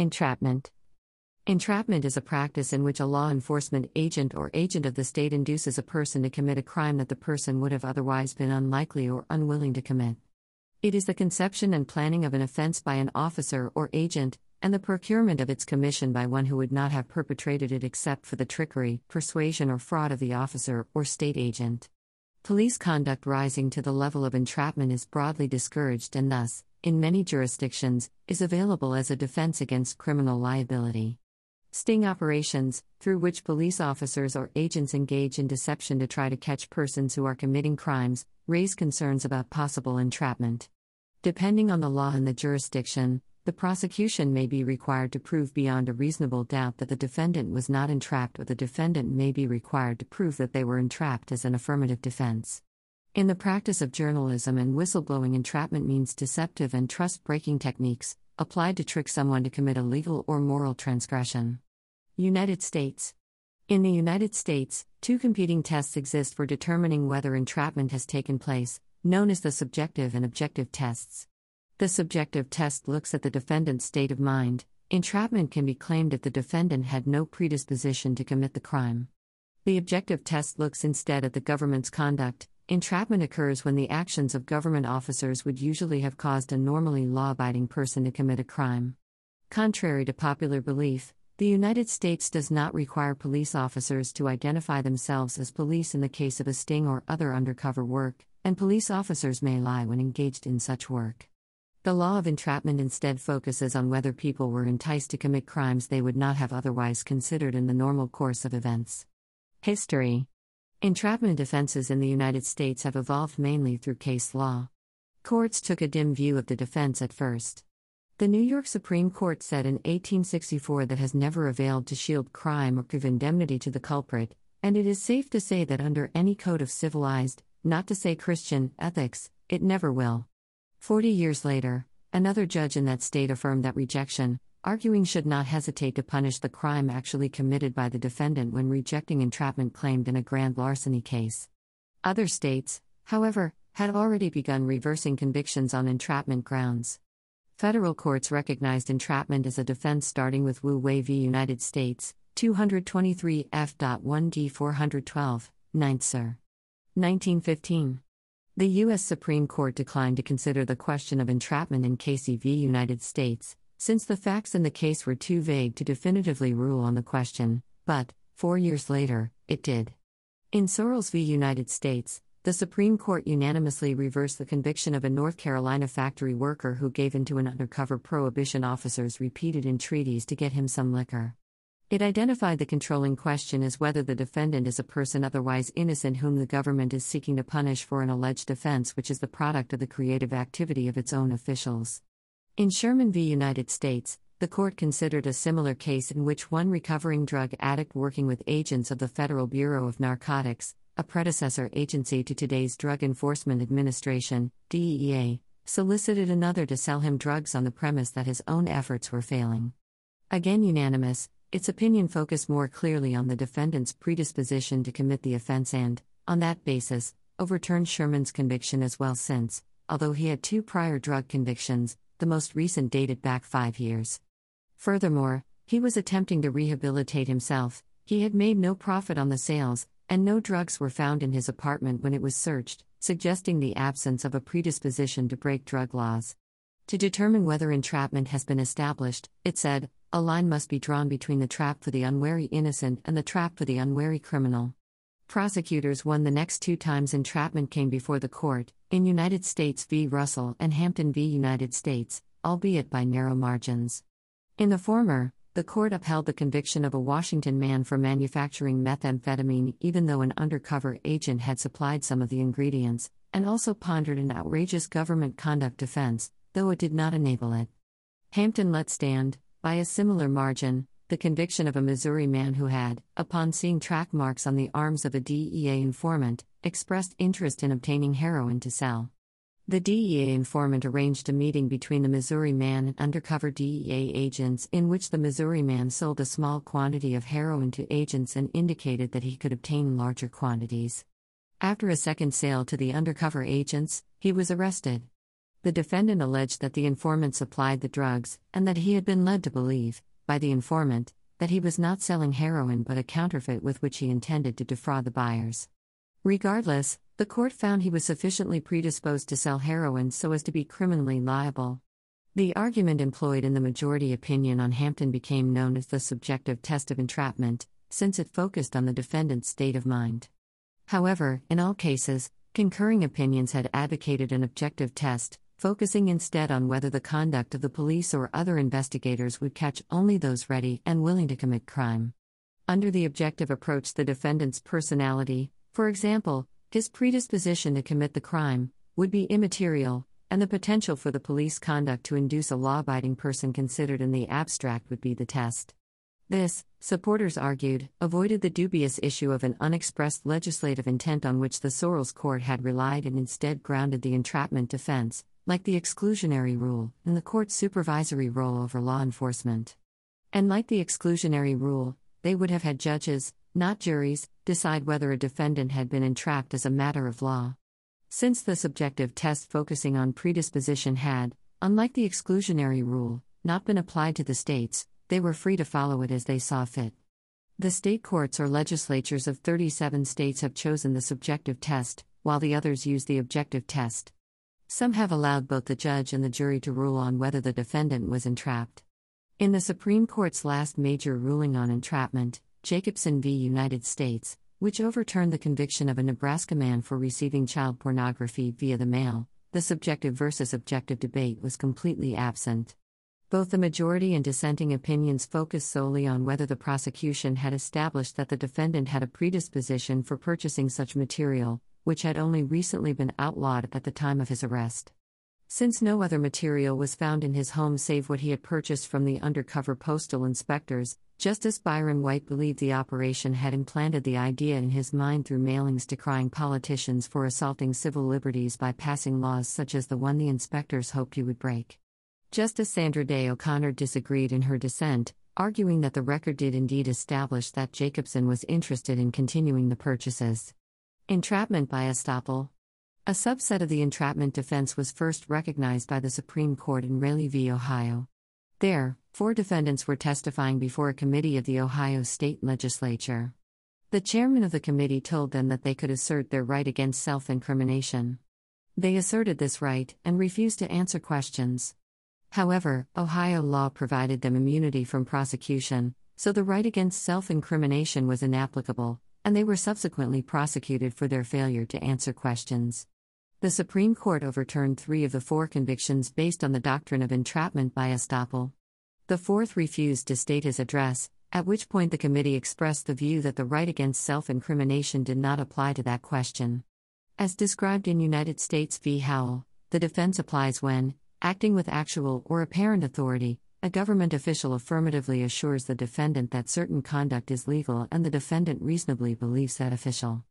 Entrapment. Entrapment is a practice in which a law enforcement agent or agent of the state induces a person to commit a crime that the person would have otherwise been unlikely or unwilling to commit. It is the conception and planning of an offense by an officer or agent, and the procurement of its commission by one who would not have perpetrated it except for the trickery, persuasion, or fraud of the officer or state agent. Police conduct rising to the level of entrapment is broadly discouraged and thus, in many jurisdictions, is available as a defense against criminal liability. Sting operations, through which police officers or agents engage in deception to try to catch persons who are committing crimes, raise concerns about possible entrapment. Depending on the law and the jurisdiction, the prosecution may be required to prove beyond a reasonable doubt that the defendant was not entrapped, or the defendant may be required to prove that they were entrapped as an affirmative defense. In the practice of journalism and whistleblowing, entrapment means deceptive and trust breaking techniques, applied to trick someone to commit a legal or moral transgression. United States. In the United States, two competing tests exist for determining whether entrapment has taken place, known as the subjective and objective tests. The subjective test looks at the defendant's state of mind. Entrapment can be claimed if the defendant had no predisposition to commit the crime. The objective test looks instead at the government's conduct. Entrapment occurs when the actions of government officers would usually have caused a normally law abiding person to commit a crime. Contrary to popular belief, the United States does not require police officers to identify themselves as police in the case of a sting or other undercover work, and police officers may lie when engaged in such work. The law of entrapment instead focuses on whether people were enticed to commit crimes they would not have otherwise considered in the normal course of events. History Entrapment defenses in the United States have evolved mainly through case law. Courts took a dim view of the defense at first. The New York Supreme Court said in 1864 that has never availed to shield crime or give indemnity to the culprit, and it is safe to say that under any code of civilized, not to say Christian, ethics, it never will. Forty years later, another judge in that state affirmed that rejection, arguing should not hesitate to punish the crime actually committed by the defendant when rejecting entrapment claimed in a grand larceny case. Other states, however, had already begun reversing convictions on entrapment grounds. Federal courts recognized entrapment as a defense starting with Woo Wai v. United States, 223 F.1d 412, 9th Cir. 1915. The U.S. Supreme Court declined to consider the question of entrapment in Casey v. United States, since the facts in the case were too vague to definitively rule on the question, but, four years later, it did. In Sorrells v. United States, the Supreme Court unanimously reversed the conviction of a North Carolina factory worker who gave in to an undercover prohibition officer's repeated entreaties to get him some liquor. It identified the controlling question as whether the defendant is a person otherwise innocent whom the government is seeking to punish for an alleged offense which is the product of the creative activity of its own officials. In Sherman v. United States, the court considered a similar case in which one recovering drug addict working with agents of the Federal Bureau of Narcotics, a predecessor agency to today's Drug Enforcement Administration, DEA, solicited another to sell him drugs on the premise that his own efforts were failing. Again unanimous, its opinion focused more clearly on the defendant's predisposition to commit the offense and, on that basis, overturned Sherman's conviction as well since, although he had two prior drug convictions, the most recent dated back five years. Furthermore, he was attempting to rehabilitate himself, he had made no profit on the sales, and no drugs were found in his apartment when it was searched, suggesting the absence of a predisposition to break drug laws. To determine whether entrapment has been established, it said, a line must be drawn between the trap for the unwary innocent and the trap for the unwary criminal. Prosecutors won the next two times entrapment came before the court, in United States v. Russell and Hampton v. United States, albeit by narrow margins. In the former, the court upheld the conviction of a Washington man for manufacturing methamphetamine even though an undercover agent had supplied some of the ingredients, and also pondered an outrageous government conduct defense, though it did not enable it. Hampton let stand, by a similar margin, the conviction of a Missouri man who had, upon seeing track marks on the arms of a DEA informant, expressed interest in obtaining heroin to sell. The DEA informant arranged a meeting between the Missouri man and undercover DEA agents in which the Missouri man sold a small quantity of heroin to agents and indicated that he could obtain larger quantities. After a second sale to the undercover agents, he was arrested. The defendant alleged that the informant supplied the drugs, and that he had been led to believe, by the informant, that he was not selling heroin but a counterfeit with which he intended to defraud the buyers. Regardless, the court found he was sufficiently predisposed to sell heroin so as to be criminally liable. The argument employed in the majority opinion on Hampton became known as the subjective test of entrapment, since it focused on the defendant's state of mind. However, in all cases, concurring opinions had advocated an objective test, focusing instead on whether the conduct of the police or other investigators would catch only those ready and willing to commit crime. Under the objective approach, the defendant's personality, for example, his predisposition to commit the crime, would be immaterial, and the potential for the police conduct to induce a law abiding person considered in the abstract would be the test. This, supporters argued, avoided the dubious issue of an unexpressed legislative intent on which the Sorrells Court had relied and instead grounded the entrapment defense, like the exclusionary rule, in the court's supervisory role over law enforcement. And like the exclusionary rule, they would have had judges, not juries, decide whether a defendant had been entrapped as a matter of law. Since the subjective test focusing on predisposition had, unlike the exclusionary rule, not been applied to the states, they were free to follow it as they saw fit. The state courts or legislatures of 37 states have chosen the subjective test, while the others use the objective test. Some have allowed both the judge and the jury to rule on whether the defendant was entrapped. In the Supreme Court's last major ruling on entrapment, Jacobson v. United States, which overturned the conviction of a Nebraska man for receiving child pornography via the mail, the subjective versus objective debate was completely absent. Both the majority and dissenting opinions focused solely on whether the prosecution had established that the defendant had a predisposition for purchasing such material, which had only recently been outlawed at the time of his arrest. Since no other material was found in his home save what he had purchased from the undercover postal inspectors, Justice Byron White believed the operation had implanted the idea in his mind through mailings decrying politicians for assaulting civil liberties by passing laws such as the one the inspectors hoped he would break. Justice Sandra Day O'Connor disagreed in her dissent, arguing that the record did indeed establish that Jacobson was interested in continuing the purchases. Entrapment by estoppel. A subset of the entrapment defense was first recognized by the Supreme Court in Raley v. Ohio. There, four defendants were testifying before a committee of the Ohio State Legislature. The chairman of the committee told them that they could assert their right against self incrimination. They asserted this right and refused to answer questions. However, Ohio law provided them immunity from prosecution, so the right against self incrimination was inapplicable, and they were subsequently prosecuted for their failure to answer questions. The Supreme Court overturned three of the four convictions based on the doctrine of entrapment by estoppel. The fourth refused to state his address, at which point the committee expressed the view that the right against self incrimination did not apply to that question. As described in United States v. Howell, the defense applies when, acting with actual or apparent authority, a government official affirmatively assures the defendant that certain conduct is legal and the defendant reasonably believes that official.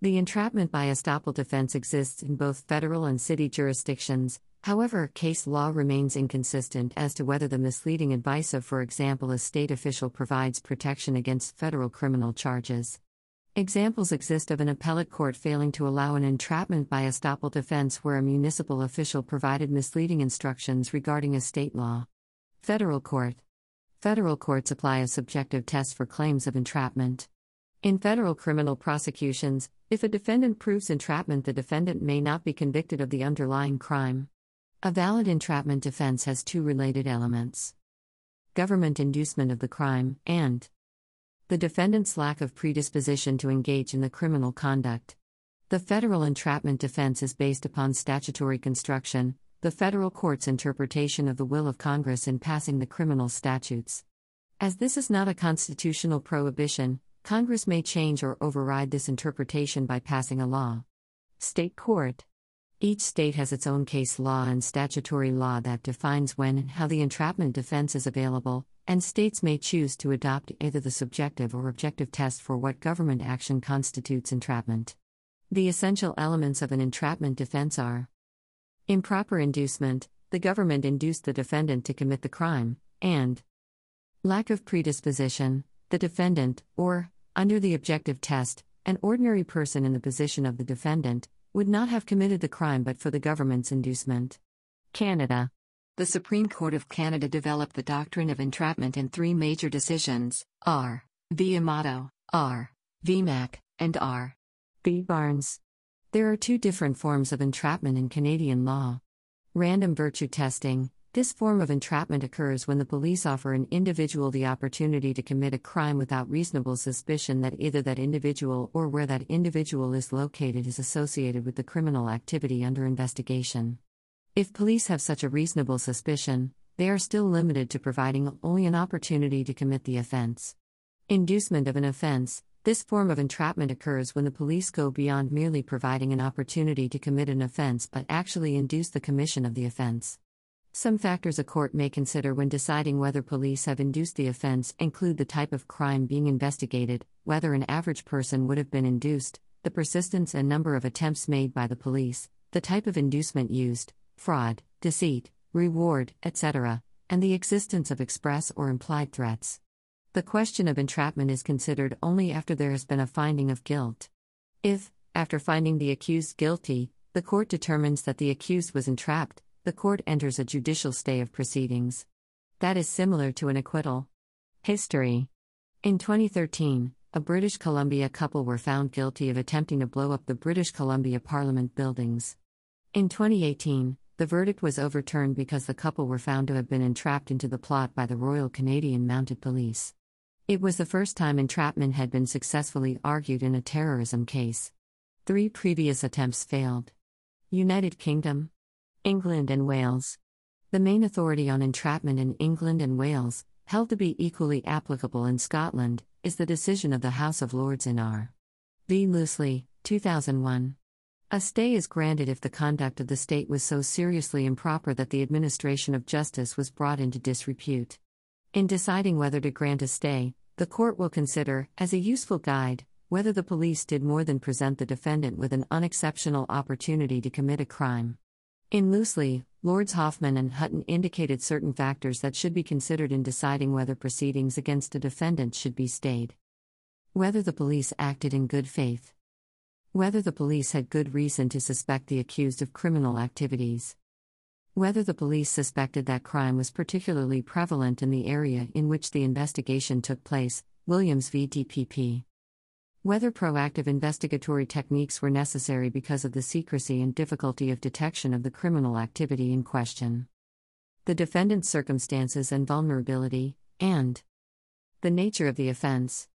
The entrapment by estoppel defense exists in both federal and city jurisdictions, however, case law remains inconsistent as to whether the misleading advice of, for example, a state official provides protection against federal criminal charges. Examples exist of an appellate court failing to allow an entrapment by estoppel defense where a municipal official provided misleading instructions regarding a state law. Federal Court Federal courts apply a subjective test for claims of entrapment. In federal criminal prosecutions, if a defendant proves entrapment, the defendant may not be convicted of the underlying crime. A valid entrapment defense has two related elements government inducement of the crime, and the defendant's lack of predisposition to engage in the criminal conduct. The federal entrapment defense is based upon statutory construction, the federal court's interpretation of the will of Congress in passing the criminal statutes. As this is not a constitutional prohibition, Congress may change or override this interpretation by passing a law. State Court Each state has its own case law and statutory law that defines when and how the entrapment defense is available, and states may choose to adopt either the subjective or objective test for what government action constitutes entrapment. The essential elements of an entrapment defense are Improper inducement, the government induced the defendant to commit the crime, and lack of predisposition, the defendant, or, under the objective test, an ordinary person in the position of the defendant, would not have committed the crime but for the government's inducement. Canada. The Supreme Court of Canada developed the doctrine of entrapment in three major decisions R. V. Amato, R. V. Mack, and R. V. Barnes. There are two different forms of entrapment in Canadian law. Random virtue testing. This form of entrapment occurs when the police offer an individual the opportunity to commit a crime without reasonable suspicion that either that individual or where that individual is located is associated with the criminal activity under investigation. If police have such a reasonable suspicion, they are still limited to providing only an opportunity to commit the offense. Inducement of an offense. This form of entrapment occurs when the police go beyond merely providing an opportunity to commit an offense but actually induce the commission of the offense. Some factors a court may consider when deciding whether police have induced the offense include the type of crime being investigated, whether an average person would have been induced, the persistence and number of attempts made by the police, the type of inducement used, fraud, deceit, reward, etc., and the existence of express or implied threats. The question of entrapment is considered only after there has been a finding of guilt. If, after finding the accused guilty, the court determines that the accused was entrapped, the court enters a judicial stay of proceedings. That is similar to an acquittal. History In 2013, a British Columbia couple were found guilty of attempting to blow up the British Columbia Parliament buildings. In 2018, the verdict was overturned because the couple were found to have been entrapped into the plot by the Royal Canadian Mounted Police. It was the first time entrapment had been successfully argued in a terrorism case. Three previous attempts failed. United Kingdom, England, and Wales. The main authority on entrapment in England and Wales, held to be equally applicable in Scotland, is the decision of the House of Lords in R. V. Looseley, 2001. A stay is granted if the conduct of the state was so seriously improper that the administration of justice was brought into disrepute. In deciding whether to grant a stay, the court will consider, as a useful guide, whether the police did more than present the defendant with an unexceptional opportunity to commit a crime. In Looseley, Lords Hoffmann and Hutton indicated certain factors that should be considered in deciding whether proceedings against a defendant should be stayed. Whether the police acted in good faith whether the police had good reason to suspect the accused of criminal activities, whether the police suspected that crime was particularly prevalent in the area in which the investigation took place, Williams v. DPP. Whether proactive investigatory techniques were necessary because of the secrecy and difficulty of detection of the criminal activity in question. The defendant's circumstances and vulnerability, and the nature of the offense.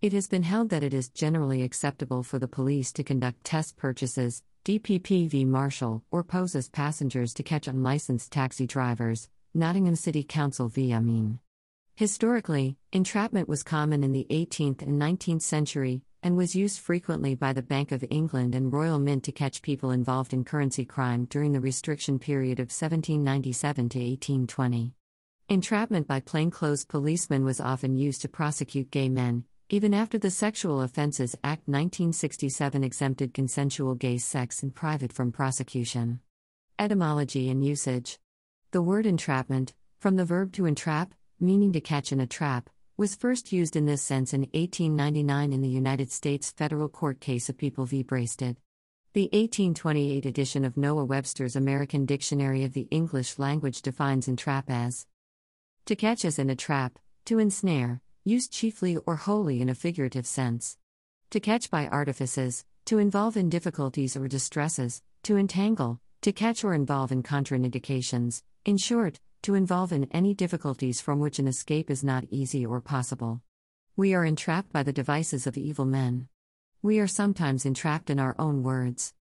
It has been held that it is generally acceptable for the police to conduct test purchases, DPP v. Marshall, or pose as passengers to catch unlicensed taxi drivers, Nottingham City Council v. Amin. Historically, entrapment was common in the 18th and 19th century, and was used frequently by the Bank of England and Royal Mint to catch people involved in currency crime during the restriction period of 1797 to 1820. Entrapment by plainclothes policemen was often used to prosecute gay men, even after the Sexual Offences Act 1967 exempted consensual gay sex in private from prosecution. Etymology and usage The word entrapment, from the verb to entrap, meaning to catch in a trap, was first used in this sense in 1899 in the United States federal court case of People v. Braisted. The 1828 edition of Noah Webster's American Dictionary of the English Language defines entrap as to catch as in a trap, to ensnare, used chiefly or wholly in a figurative sense. To catch by artifices, to involve in difficulties or distresses, to entangle, to catch or involve in contraindications, in short, to involve in any difficulties from which an escape is not easy or possible. We are entrapped by the devices of evil men. We are sometimes entrapped in our own words.